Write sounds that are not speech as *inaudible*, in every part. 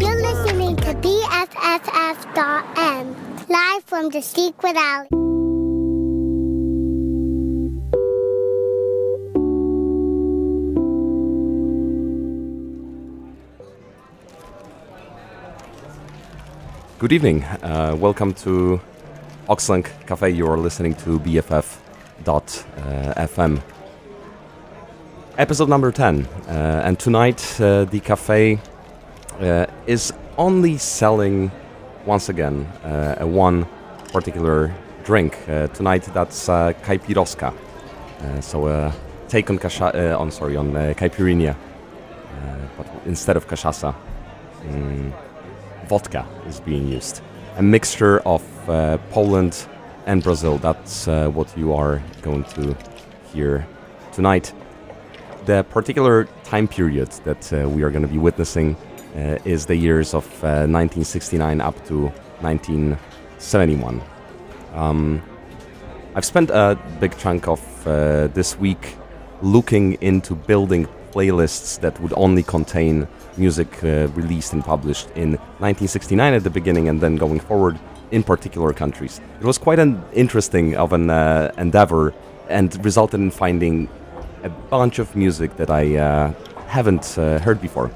You're listening to BFF.FM, live from the Secret Alley. Good evening. Uh, welcome to Auxlang Cafe. You are listening to BFF.FM. Episode number 10. Uh, and tonight, uh, the cafe uh, is only selling, once again, uh, one particular drink. Uh, tonight, that's uh, Caipiroska. Uh, so, uh, take on, kasha- uh, on, sorry, on uh, Caipirinha. But instead of cachaça. Mm, vodka is being used. A mixture of Poland and Brazil. That's what you are going to hear tonight. The particular time period that we are going to be witnessing is the years of uh, 1969 up to 1971. Um, I've spent a big chunk of uh, this week looking into building playlists that would only contain music uh, released and published in 1969 at the beginning and then going forward in particular countries. It was quite an interesting of an uh, endeavor and resulted in finding a bunch of music that I uh, haven't uh, heard before.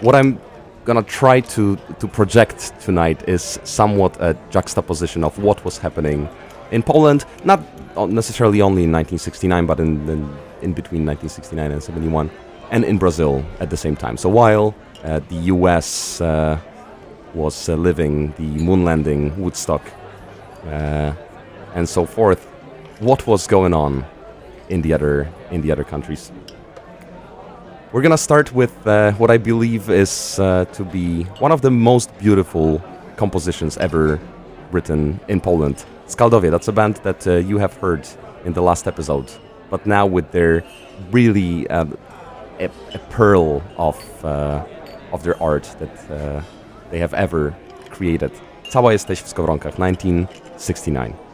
What I'm gonna try to, to project tonight is somewhat a juxtaposition of what was happening in Poland, not necessarily only in 1969, but in, in, in between 1969 and 71 and in Brazil at the same time. So while uh, the US uh, was uh, living the moon landing, Woodstock, uh, and so forth, what was going on in the other in the other countries? We're gonna start with uh, what I believe is uh, to be one of the most beautiful compositions ever written in Poland. Skaldowie, that's a band that you have heard in the last episode, but now with their really um, a, a pearl of, uh, of their art that uh, they have ever created. Cała jesteś w Skowronkach, 1969.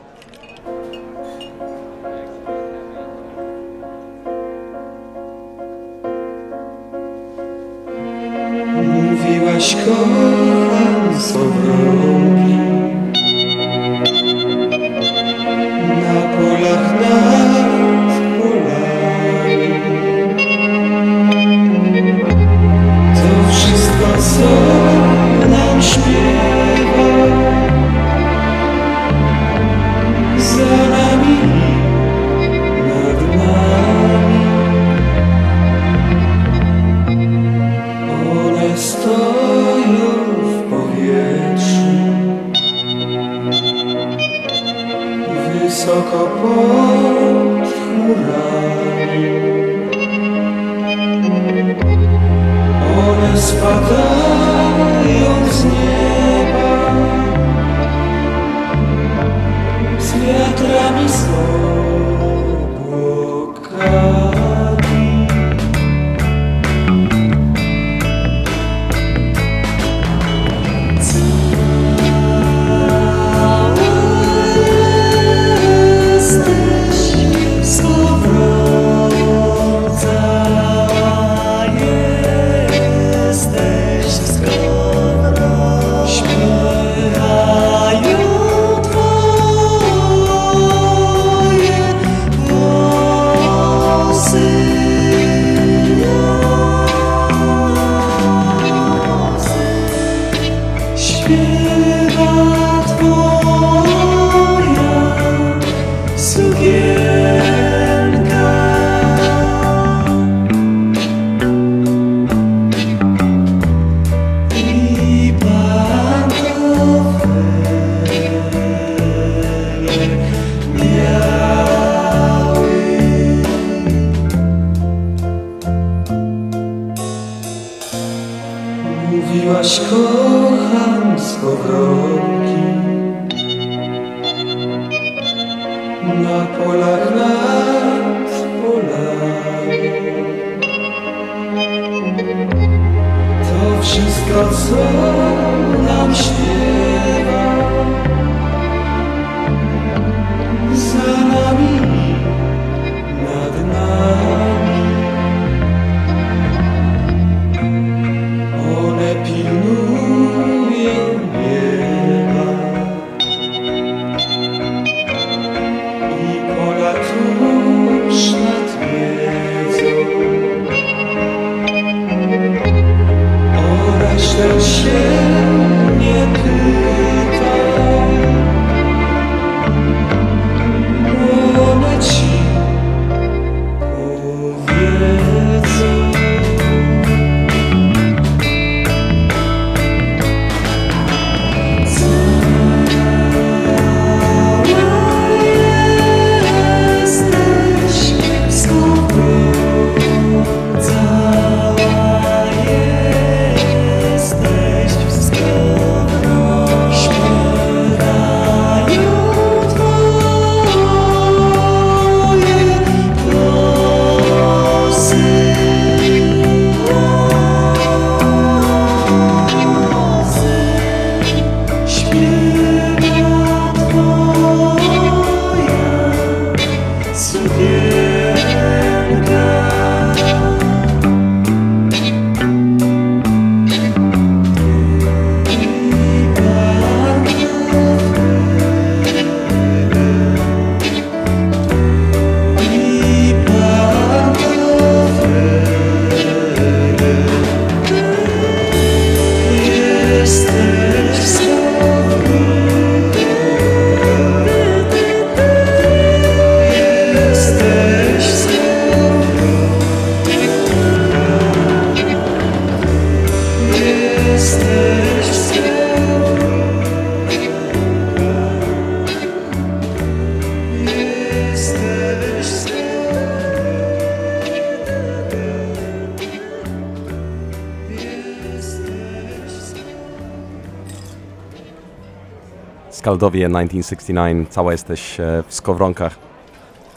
Skaldowie 1969, cała jesteś w skowronkach.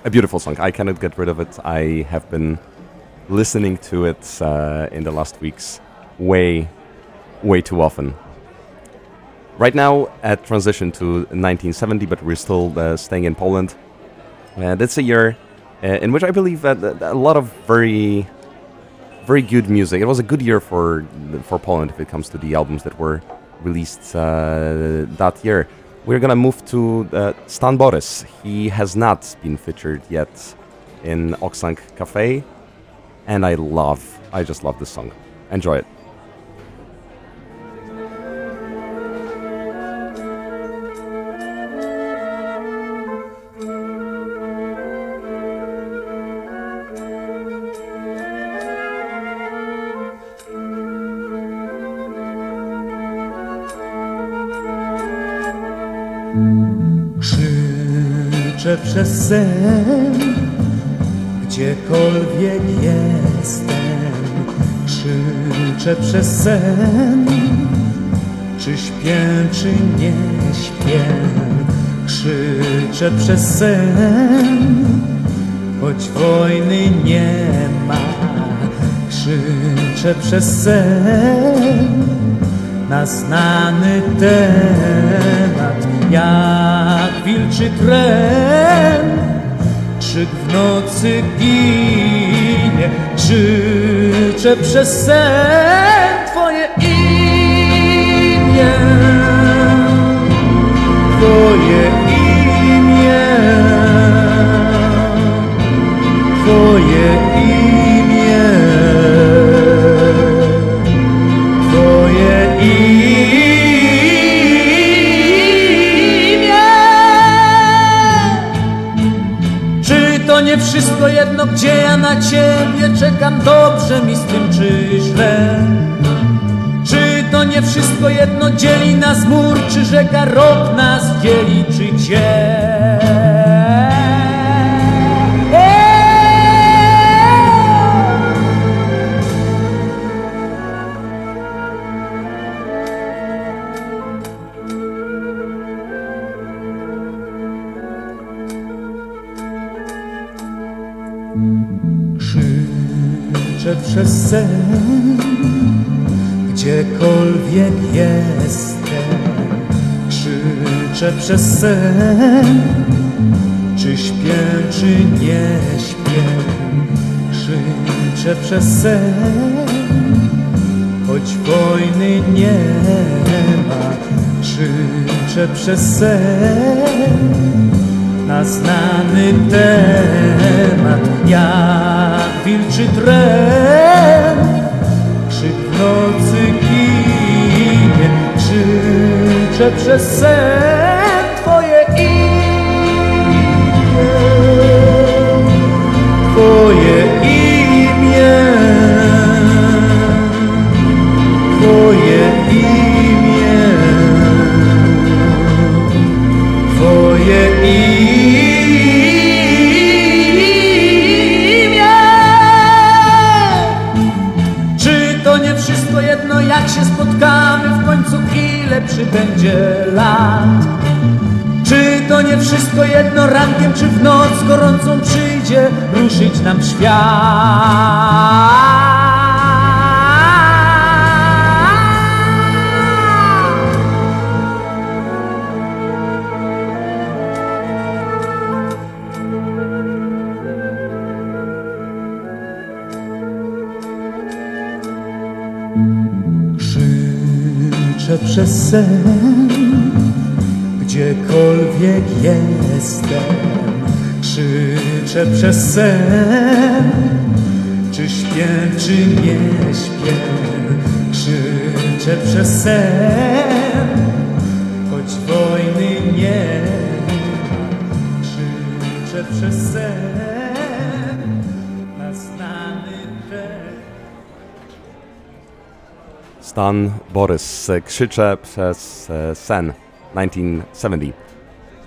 A beautiful song. I cannot get rid of it. I have been listening to it uh, in the last weeks way, way too often. Right now, at transition to 1970, but we're still uh, staying in Poland. Uh, that's a year uh, in which I believe that, that a lot of very, very good music. It was a good year for for Poland if it comes to the albums that were released uh, that year. We're gonna move to uh, Stan Borys. He has not been featured yet in Auxlang Cafe, and I love, I just love this song. Enjoy it. Sen, gdziekolwiek jestem. Krzyczę przez sen, czy śpię, czy nie śpię. Krzyczę przez sen, choć wojny nie ma. Krzyczę przez sen, na znany temat, jak wilczy tren. Nocy ginie, krzyczę przez sen Twoje imię, Twoje imię, wszystko jedno, gdzie ja na ciebie czekam? Dobrze mi z tym, czy źle? Czy to nie wszystko jedno, dzieli nas mur, czy rzeka rok nas dzieli, czy gdzie? Sen, gdziekolwiek jestem. Krzyczę przez sen, czy śpię, czy nie śpię. Krzyczę przez sen, choć wojny nie ma. Krzyczę przez sen, na znany temat jak wilczy tren krzyk w nocy ginie, krzyczę przez sen. ile przybędzie lat? Czy to nie wszystko jedno, rankiem czy w noc gorącą przyjdzie ruszyć nam świat? Krzyczę przez sen, gdziekolwiek jestem. Krzyczę przez sen, czy śpię, czy nie śpię. Krzyczę przez sen, choć wojny nie. Krzyczę przez sen, Stan Borys e, krzycze przez e, sen 1970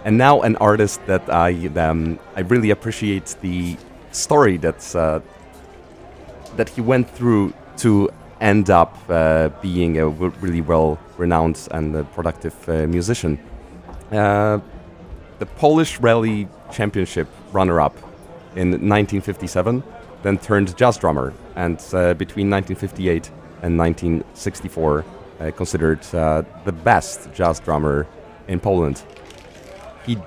and now an artist that I um, I really appreciate the story that's uh, that he went through to end up uh, being a really well renowned and uh, productive musician. Uh, the Polish Rally Championship runner up in 1957, then turned jazz drummer, and uh, between 1958 and 1964, uh, considered uh, the best jazz drummer in Poland. He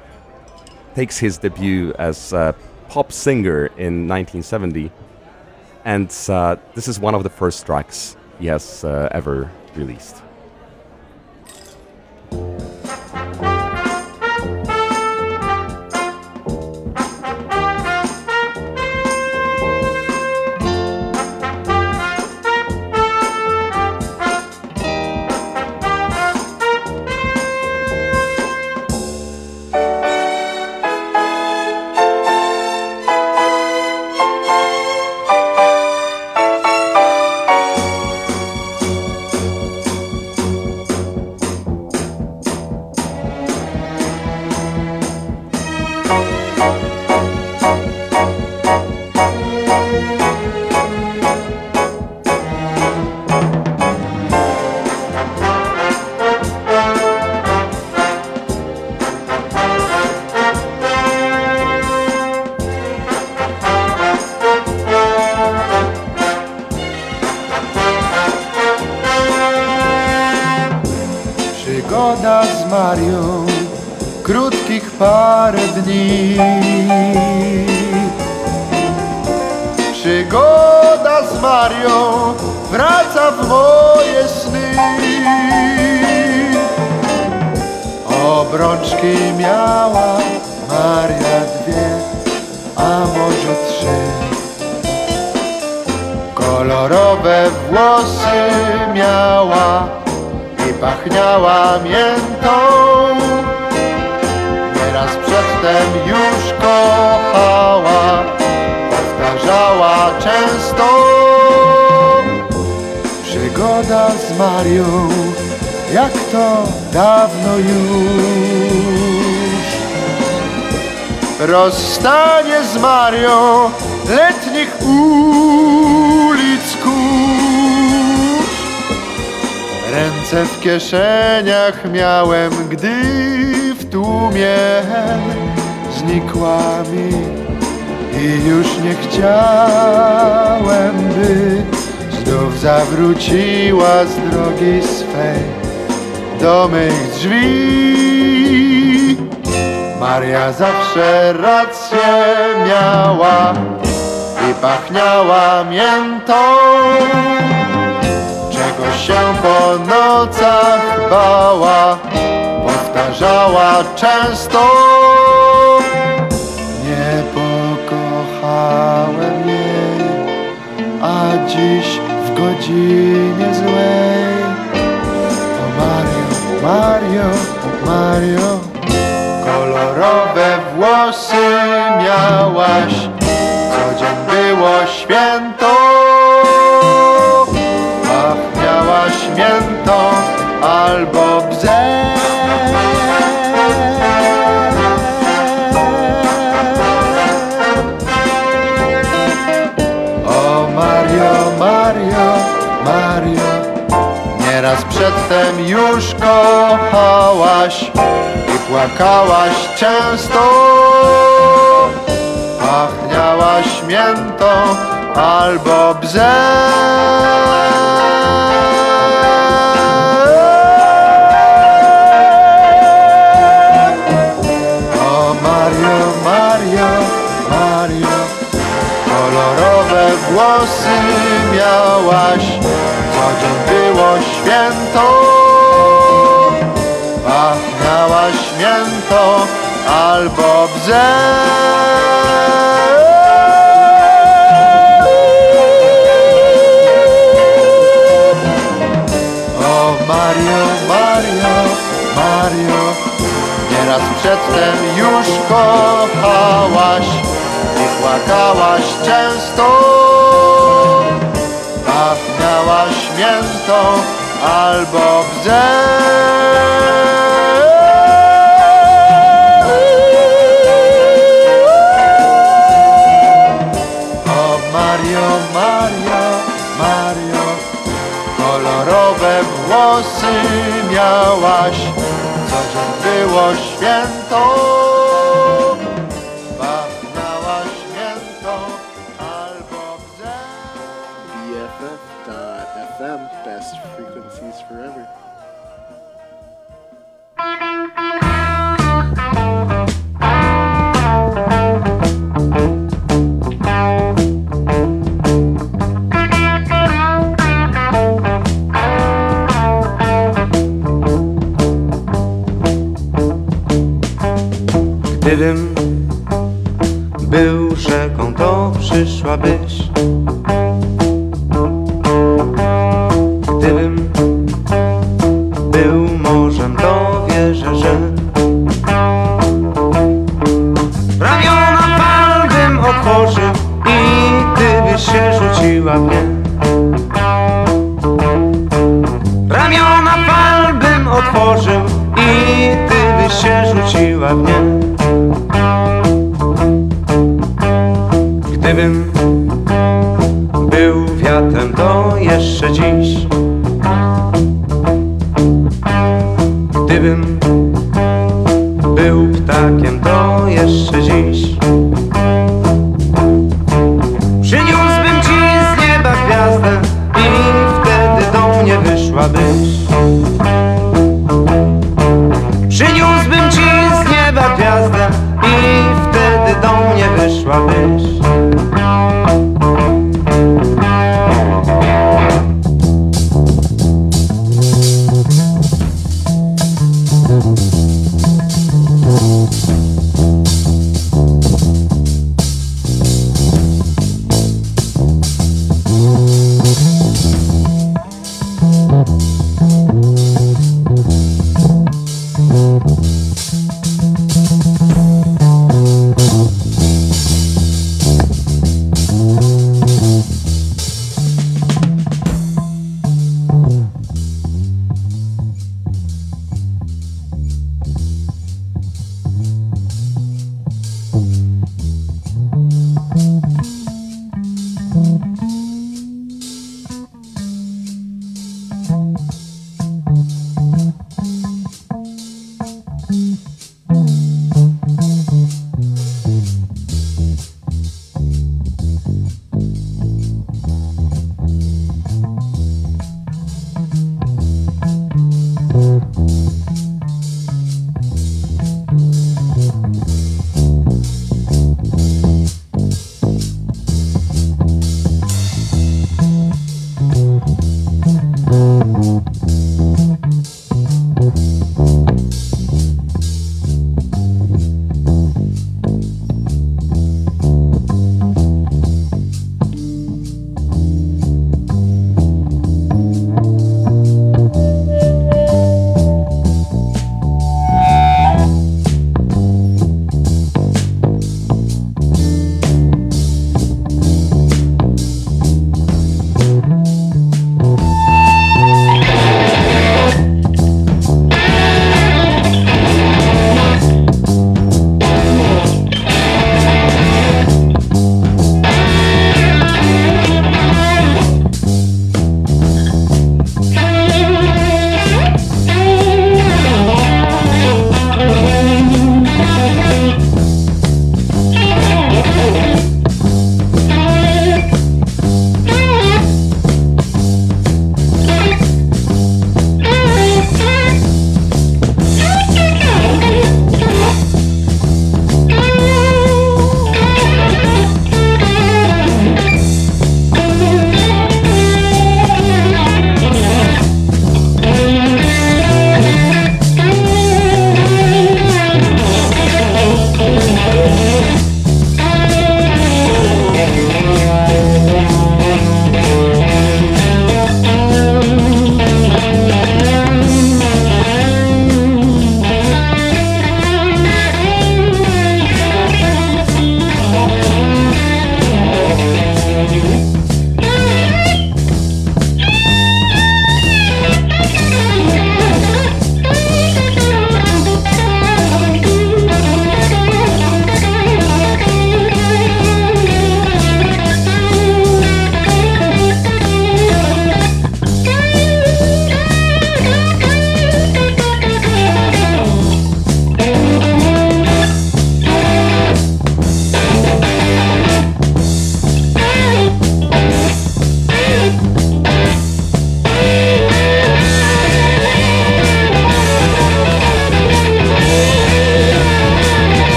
takes his debut as a pop singer in 1970, and uh, this is one of the first tracks he has uh, ever released. Rozstanie z Marią letnich ulic kurz. Ręce w kieszeniach miałem, gdy w tłumie znikła mi i już nie chciałem, by znów zawróciła z drogi swej do mych drzwi. Maria zawsze rację miała i pachniała miętą czego się po nocach bała, powtarzała często. Nie pokochałem jej, a dziś w godzinie złej. O Mario, Mario, było święto. Ach, miała święto albo bzę. O Mario, Mario, Mario, nieraz przedtem już kochałaś i płakałaś często zaśmięto albo bze. O Mario, Mario, Mario, kolorowe włosy miałaś, co dzień było święto. Albo bzem przedtem już kochałaś I płakałaś często. Pachniałaś miętą albo bze O Mario, Mario, Mario Kolorowe włosy miałaś było święto Dedim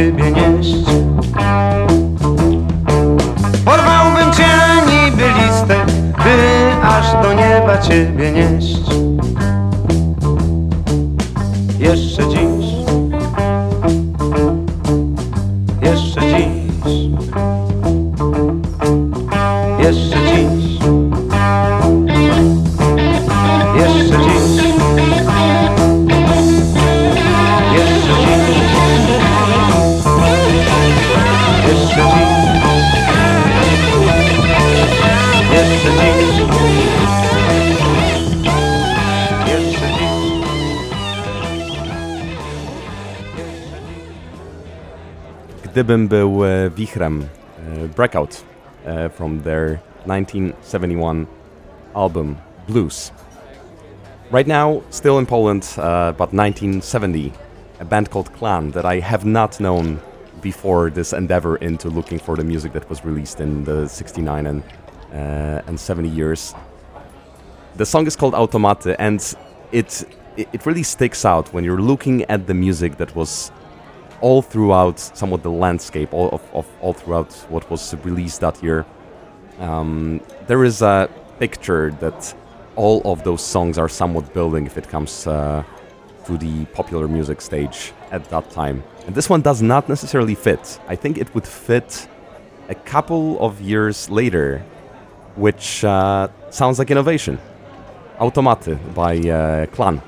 ciebie nieść. Porwałbym cię niby listę, by aż do nieba ciebie nieść. Gdybym był wichrem, Breakout from their 1971 album Blues. Right now, still in Poland, uh, but 1970, a band called Klan that I have not known before this endeavor into looking for the music that was released in the 69 and uh, and 70 years. The song is called Automaty, and it it really sticks out when you're looking at the music that was all throughout somewhat the landscape, all of, of all throughout what was released that year. Um, there is a picture that all of those songs are somewhat building if it comes uh, to the popular music stage at that time. And this one does not necessarily fit. I think it would fit a couple of years later, which uh, sounds like innovation. Automaty by uh, Klan.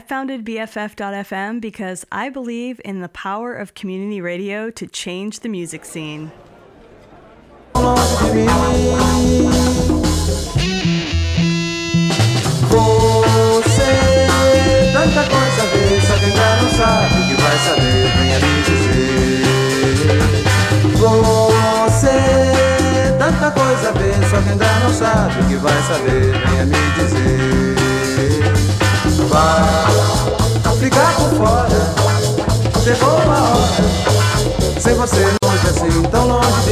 I founded BFF.FM because I believe in the power of community radio to change the music scene. Tanta coisa coisa vê, só quem não sabe que vai saber, venha me dizer. Vai ficar por fora, chegou a hora, sem você longe assim, tão longe. de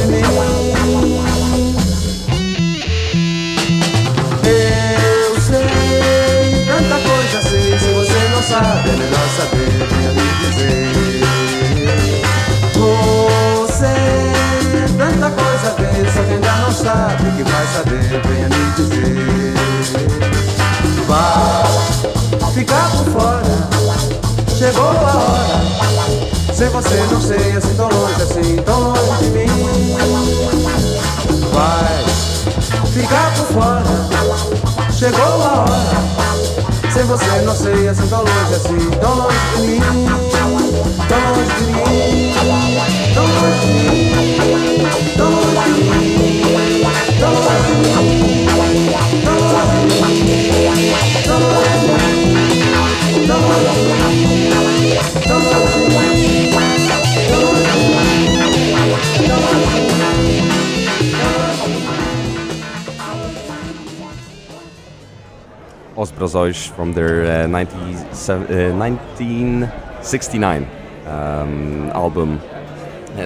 chegou a hora, sem você não sei, assim tão longe, assim tão longe de mim. Vai ficar por fora, chegou a hora. Sem você não sei, assim tão longe, assim tão longe de mim, tão longe de mim, tão longe de mim, tão longe de mim, tão longe de mim, tão longe de mim, tão longe de mim, Os Brazões from their uh, uh, 1969 um, album.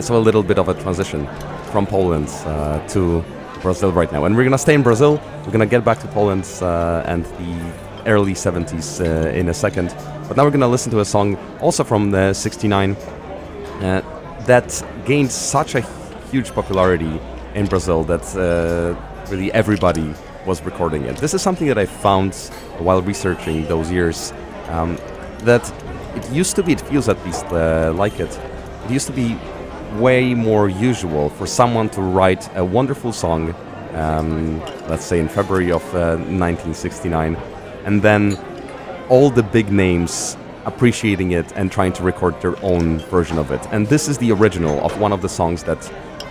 So a little bit of a transition from Poland uh, to Brazil right now. And we're going to stay in Brazil. We're going to get back to Poland uh, and the early 70s uh, in a second. But now we're gonna listen to a song also from the 69 uh, that gained such a huge popularity in Brazil that uh, really everybody was recording it. This is something that I found while researching those years. Um, that it used to be, it feels at least uh, like it, it used to be way more usual for someone to write a wonderful song, um, let's say in February of uh, 1969, and then all the big names appreciating it and trying to record their own version of it. And this is the original of one of the songs that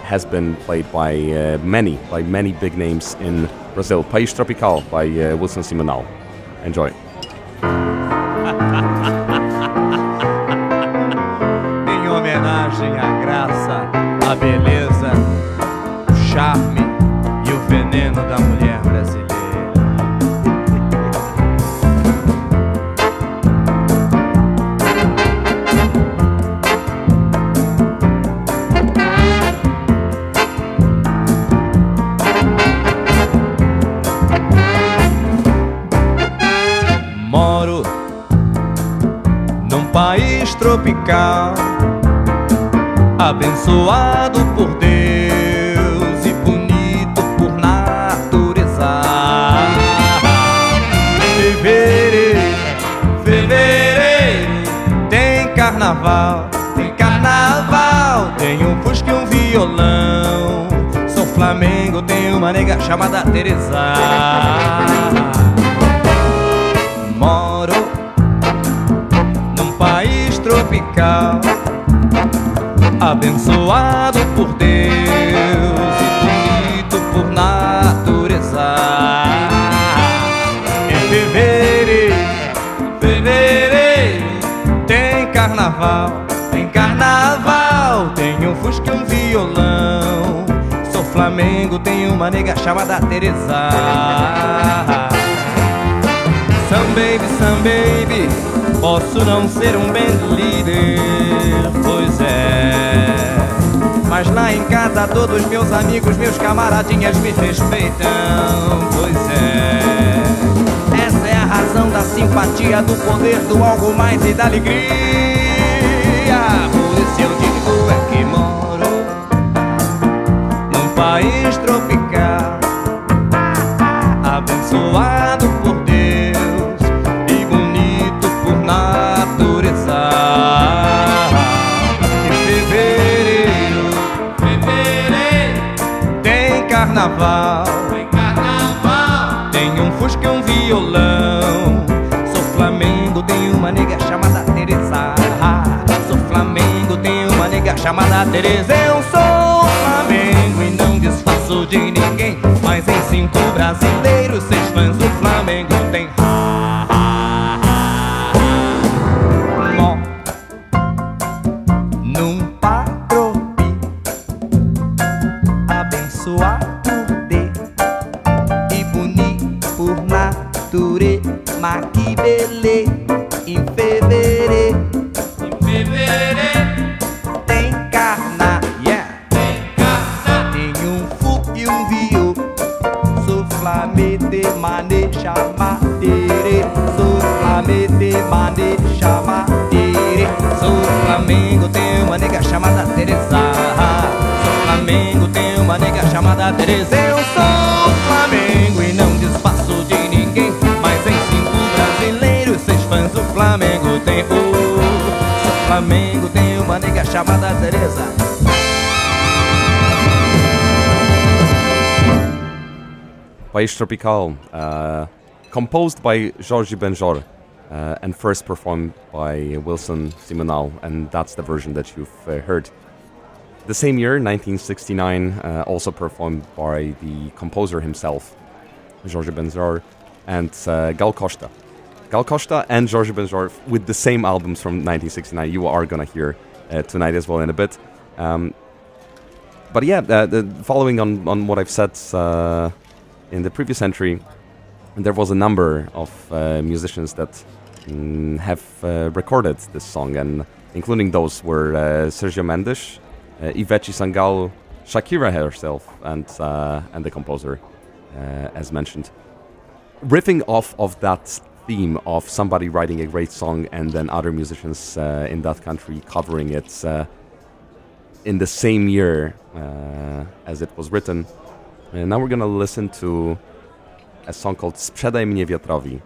has been played by uh, many, by many big names in Brazil. País Tropical by uh, Wilson Simonal. Enjoy. Flamengo, tem uma nega chamada Teresa. Moro num país tropical, abençoado por Deus e bonito por natureza. Em fevereiro, fevereiro, tem carnaval, uma nega chamada Teresa. Some baby, some baby, posso não ser um band leader, pois é. Mas lá em casa todos meus amigos, meus camaradinhas me respeitam, pois é. Essa é a razão da simpatia, do poder, do algo mais e da alegria. Por isso eu digo é que num país tropical, abençoado por Deus e bonito por natureza. Em fevereiro, fevereiro tem carnaval, tem carnaval, tem um fusca e um violão. Sou Flamengo, tem uma nega chamada Teresa. Sou Flamengo, tem uma nega chamada Teresa. Eu sou desfaço de ninguém. Mas em cinco brasileiros, seis chamada Teresa. País Tropical, uh, composed by Jorge Benjor uh, and first performed by Wilson Simonal, and that's the version that you've uh, heard. The same year, 1969, uh, also performed by the composer himself, Jorge Benjor, and uh, Gal Costa. Gal Costa and Jorge Benjor with the same albums from 1969. You are gonna hear tonight as well in a bit. Um, but yeah, uh, the, following on, on what I've said uh, in the previous entry, there was a number of uh, musicians that mm, have uh, recorded this song, and including those were uh, Sergio Mendes, uh, Ivete Sangalo, Shakira herself, and uh, and the composer, uh, as mentioned. Riffing off of that theme of somebody writing a great song and then other musicians uh, in that country covering it uh, in the same year uh, as it was written. And now we're gonna listen to a song called Sprzedaj mnie wiatrowi,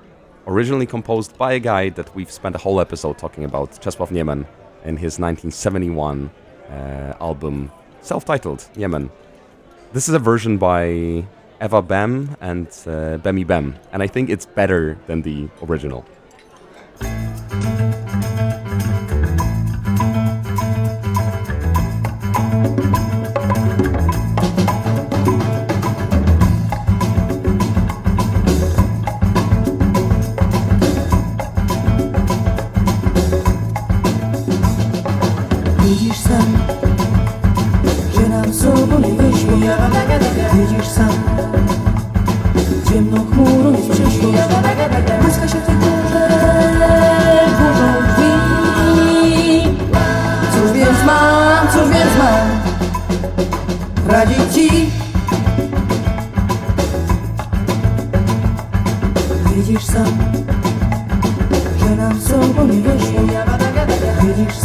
originally composed by a guy that we've spent a whole episode talking about, Czesław Niemen, in his 1971 uh, album, self-titled Niemen. This is a version by Ewa Bem and uh, Bem, and I think it's better than the original. Radzić ci Widzisz sam, że nam sobą nie wyszło Widzisz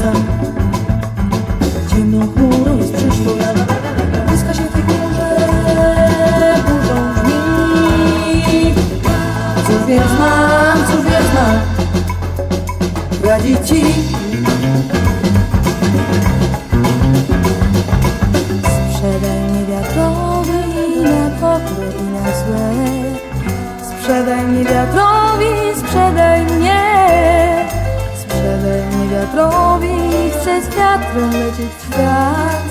wiatrem lecieć w świat.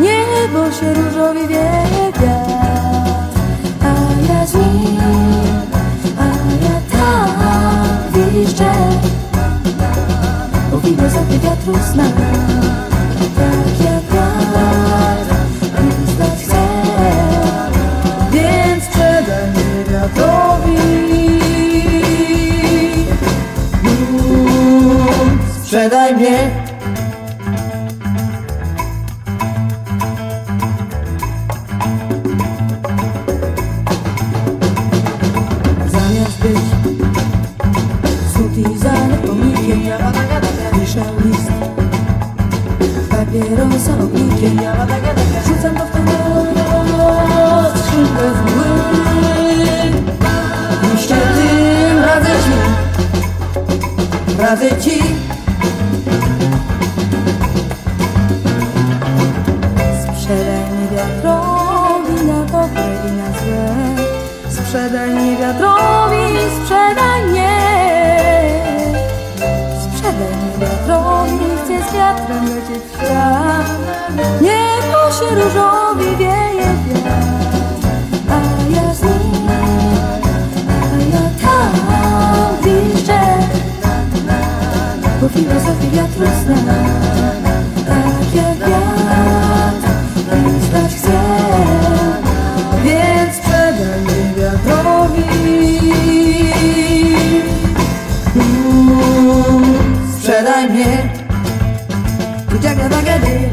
Niebo się różowi wieje A ja z nim, a ja tam wiszczę. Bo za ty wiatru sna tak jak wiatr, leć chcę, więc przedaj mnie wiatrowi. Sprzedaj mnie, tu jak na bagady.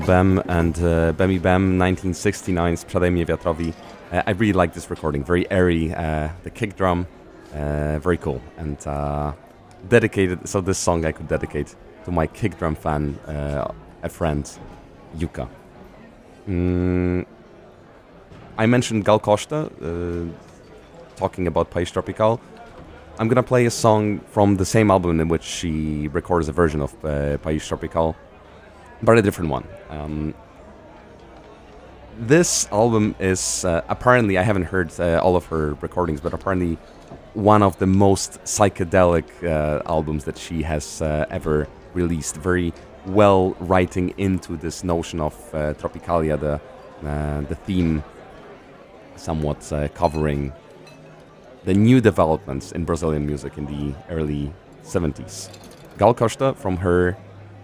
Bem and uh, Bemibem, 1969, Sprzedaj mnie wiatrowi. Uh, I really like this recording, very airy. Uh, the kick drum, uh, very cool. And uh, dedicated, so this song I could dedicate to my kick drum fan, uh, a friend, Yuka. Mm, I mentioned Gal Costa, talking about País Tropical. I'm gonna play a song from the same album in which she records a version of uh, País Tropical, but a different one. Um, this album is uh, apparently, I haven't heard uh, all of her recordings, but apparently one of the most psychedelic uh, albums that she has uh, ever released. Very well writing into this notion of uh, Tropicalia, the, uh, the theme somewhat covering the new developments in Brazilian music in the early 70s. Gal Costa from her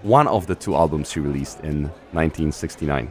one of the two albums she released in 1969.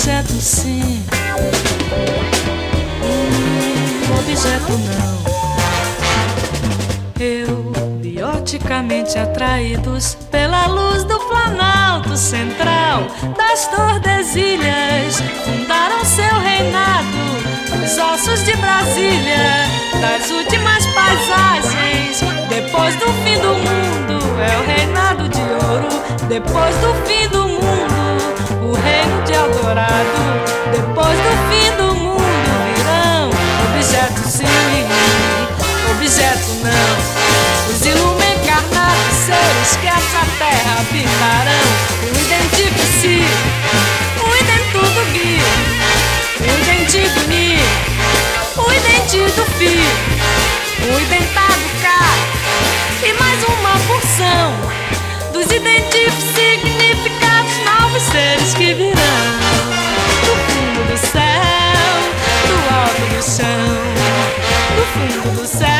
Objeto sim, um objeto não. Eu, bioticamente atraídos pela luz do planalto central das Tordesilhas, fundaram seu reinado. Os ossos de Brasília, das últimas paisagens, depois do fim do mundo, é o reinado de ouro. Depois do fim do mundo, o reino de Eldorado. Depois do fim do mundo, virão objetos sim, objeto não. Os ilumencarnados seres que essa terra habitarão. O identifique-se, o identudo guia, o identido ni, o identido fi, o identado cá. E mais uma porção dos identificados seres que virão. Do fundo do céu, do alto do chão, do fundo do céu,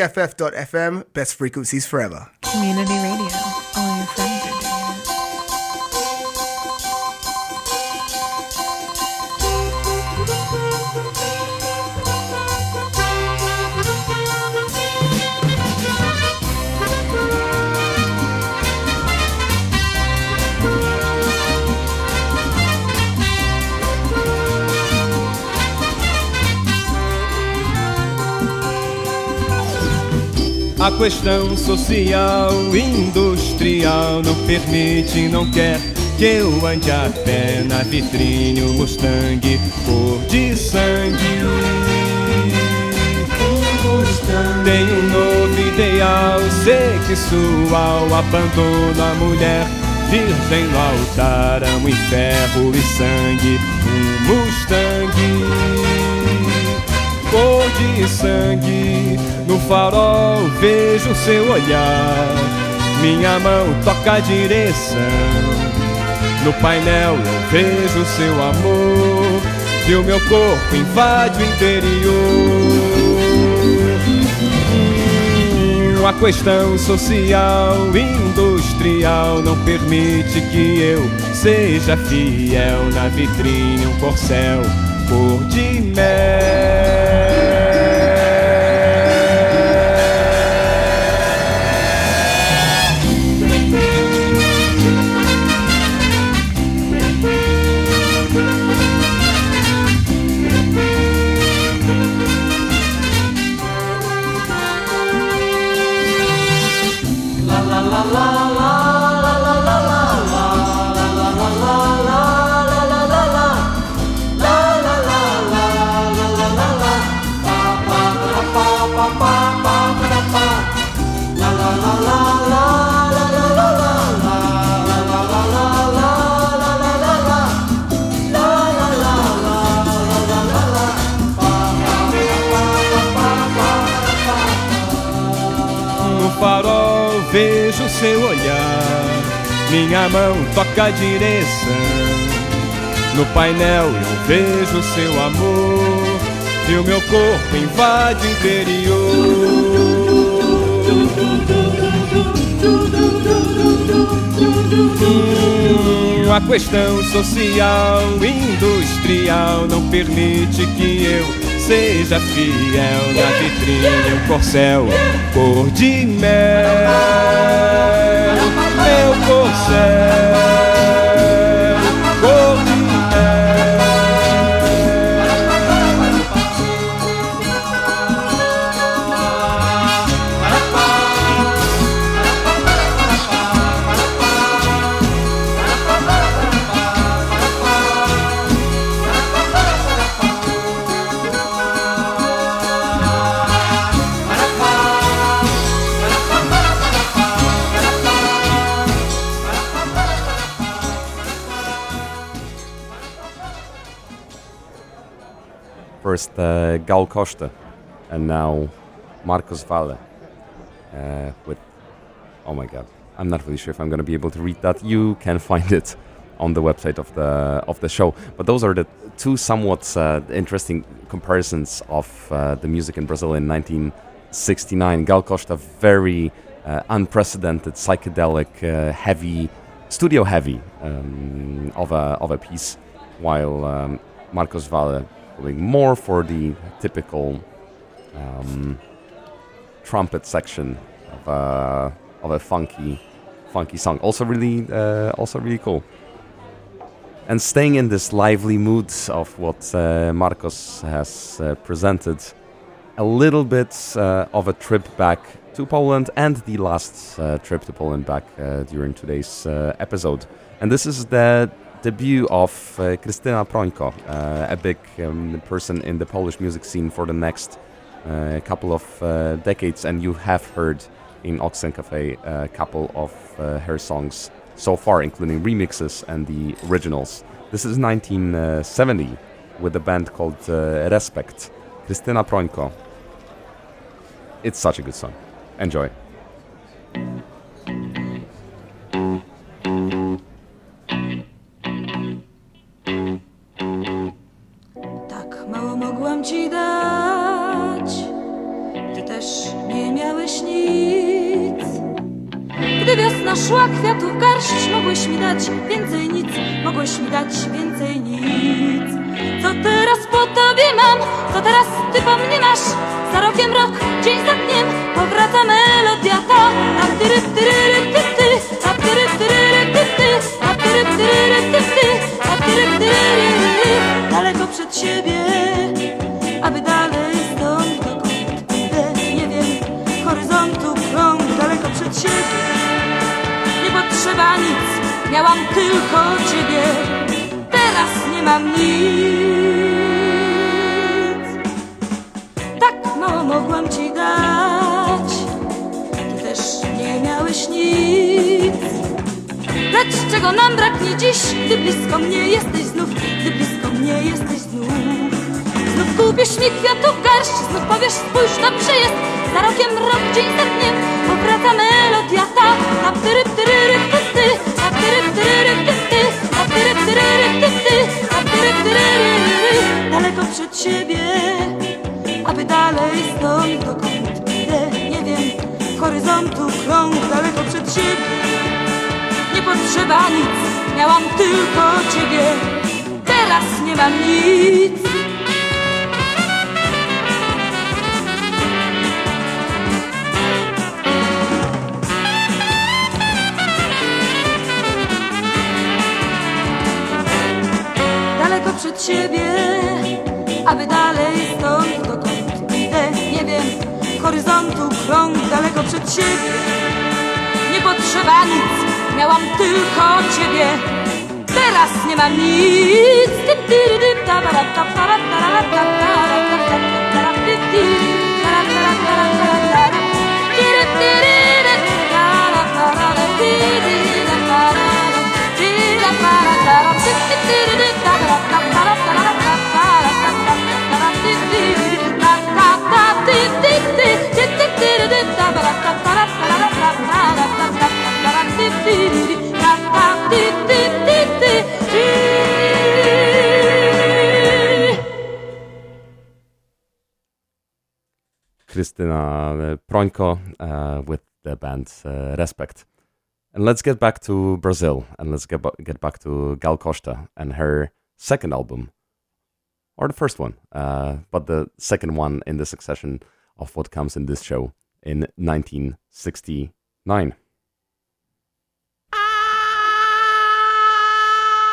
BFF.FM, best frequencies forever. Community radio. All your friends A questão social, industrial não permite, não quer que eu ande a pé na vitrine o Mustang cor de sangue. Tem um novo ideal sexual, abandono a mulher virgem no altar, amo em ferro e sangue, um Mustang cor de sangue. No farol vejo seu olhar, minha mão toca a direção. No painel eu vejo seu amor, e o meu corpo invade o interior. A questão social, industrial não permite que eu seja fiel na vitrine um corcel cor de mel. Minha mão toca a direção. No painel eu vejo seu amor, e o meu corpo invade o interior. Hum, A questão social, industrial não permite que eu seja fiel na vitrine um corcel cor de mel, meu corcel First uh, Gal Costa, and now Marcos Valle uh, with. Oh my God, I'm not really sure if I'm going to be able to read that. You can *laughs* find it on the website of the of the show. But those are the two somewhat uh, interesting comparisons of uh, the music in Brazil in 1969. Gal Costa, very uh, unprecedented, psychedelic, uh, heavy, studio heavy um, of a of a piece, while um, Marcos Valle more for the typical um, trumpet section of a of a funky funky song. Also really uh, also really cool. And staying in this lively mood of what uh, Marcos has uh, presented, a little bit uh, of a trip back to Poland and the last uh, trip to Poland back uh, during today's uh, episode. And this is the debut of uh, Krystyna Prońko, uh, a big um, person in the Polish music scene for the next uh, couple of uh, decades. And you have heard in Auxlang Cafe a couple of uh, her songs so far, including remixes and the originals. This is 1970 with a band called uh, Respect. Krystyna Prońko. It's such a good song. Enjoy. Co teraz ty po mnie masz? Za rokiem rok, dzień za dniem, powraca melodia ta. A tyry, tyry, ty, ty, a tyry, tyry, ty, ty, a tyry, tyry, ty, ty, a tyry, tyry, daleko przed siebie, aby dalej stąd dokąd idę, nie wiem, horyzontu krąg, daleko przed siebie. Nie potrzeba nic, miałam tylko ciebie, teraz nie mam nic. Mogłam ci dać, ty też nie miałeś nic. Lecz czego nam braknie dziś, gdy blisko mnie jesteś znów, gdy blisko mnie jesteś znów. Znów kupisz mi kwiatów garść, znów powiesz spójrz, dobrze jest. Za rokiem rok, dzień za dniem, powraca melodia ta. A tyry, tyry, ty, ty, a tyry, tyry, ty, ty, a tyry, tyry, Potrzeba nic, miałam tylko ciebie, teraz nie mam nic. daleko przed siebie, aby dalej stąd dokąd idę, nie wiem, horyzontu krąg daleko przed siebie. Nie potrzeba nic, miałam tylko ciebie, teraz nie mam nic. Ty, ty, Krystyna uh, Prońko uh, with the band uh, Respect. And let's get back to Brazil and let's get, get back to Gal Costa and her second album, or the first one, uh, but the second one in the succession of what comes in this show in 1969.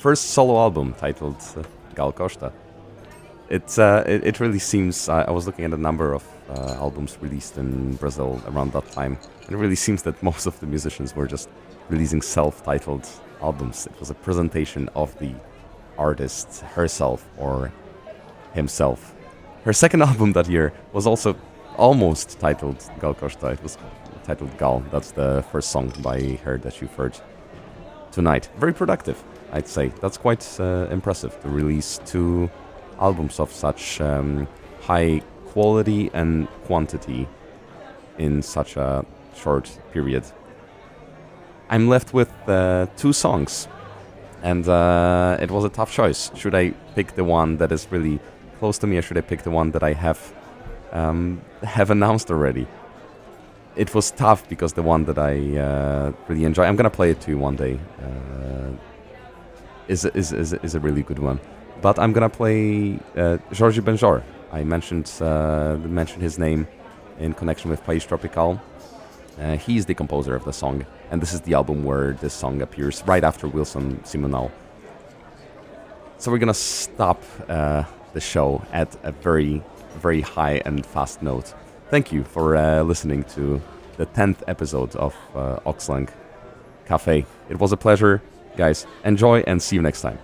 first solo album titled uh, Gal Costa. It's, uh, it, it really seems, I I was looking at a number of uh, albums released in Brazil around that time, and it really seems that *laughs* most of the musicians were just releasing self titled albums. It was a presentation of the artist herself or himself. Her second *laughs* album that year was also almost titled Gal Costa. It was titled Gal. That's the first song by her that you've heard tonight. Very productive, I'd say. That's quite uh, impressive to release two albums of such um, high quality and quantity in such a short period. I'm left with uh, two songs, and uh, it was a tough choice. Should I pick the one that is really close to me, or should I pick the one that I have um, have announced already? It was tough because the one that I uh, really enjoy, I'm gonna play it to you one day, uh, is, is, is, is a really good one. But I'm gonna play uh, Jorge Benjor. I mentioned uh, mentioned his name in connection with País Tropical. Uh, he's the composer of the song, and this is the album where this song appears right after Wilson Simonal. So we're gonna stop uh, the show at a very, very high and fast note. Thank you for uh, listening to the 10th episode of uh, Auxlang Cafe. It was a pleasure, guys. Enjoy and see you next time.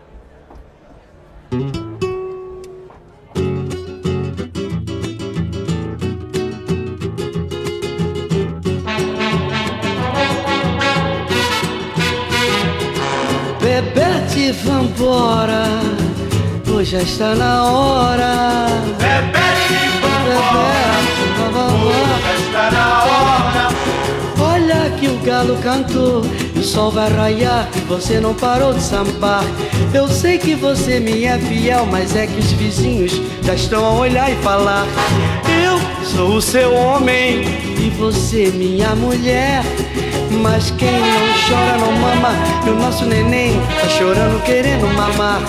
Bebete, vambora, pois já está na hora. Que o galo cantou, e o sol vai raiar e você não parou de sambar. Eu sei que você me é fiel, mas é que os vizinhos já estão a olhar e falar. Eu sou o seu homem e você minha mulher. Mas quem não chora não mama, e o nosso neném tá chorando querendo mamar.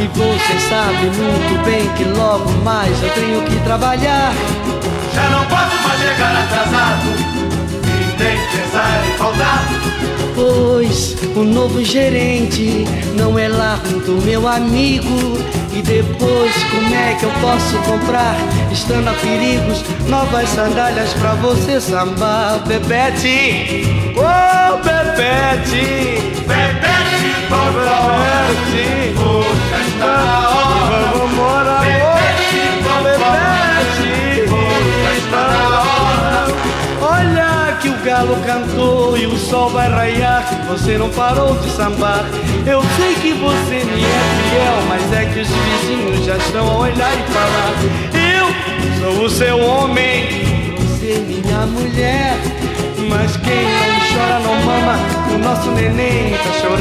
E você sabe muito bem que logo mais eu tenho que trabalhar. Já não posso mais chegar atrasado e nem pensar em faltar. Pois o novo gerente não é lá do meu amigo. E depois, como é que eu posso comprar, estando a perigos, novas sandálias pra você sambar, Bebete? Oh, Bebete! Bebete, Bebete! já está na hora. Vamos Bebete, galo cantou e o sol vai raiar. Você não parou de sambar. Eu sei que você me é fiel, mas é que os vizinhos já estão a olhar e falar. Eu sou o seu homem, você minha mulher. Mas quem não chora não mama. O nosso neném tá chorando.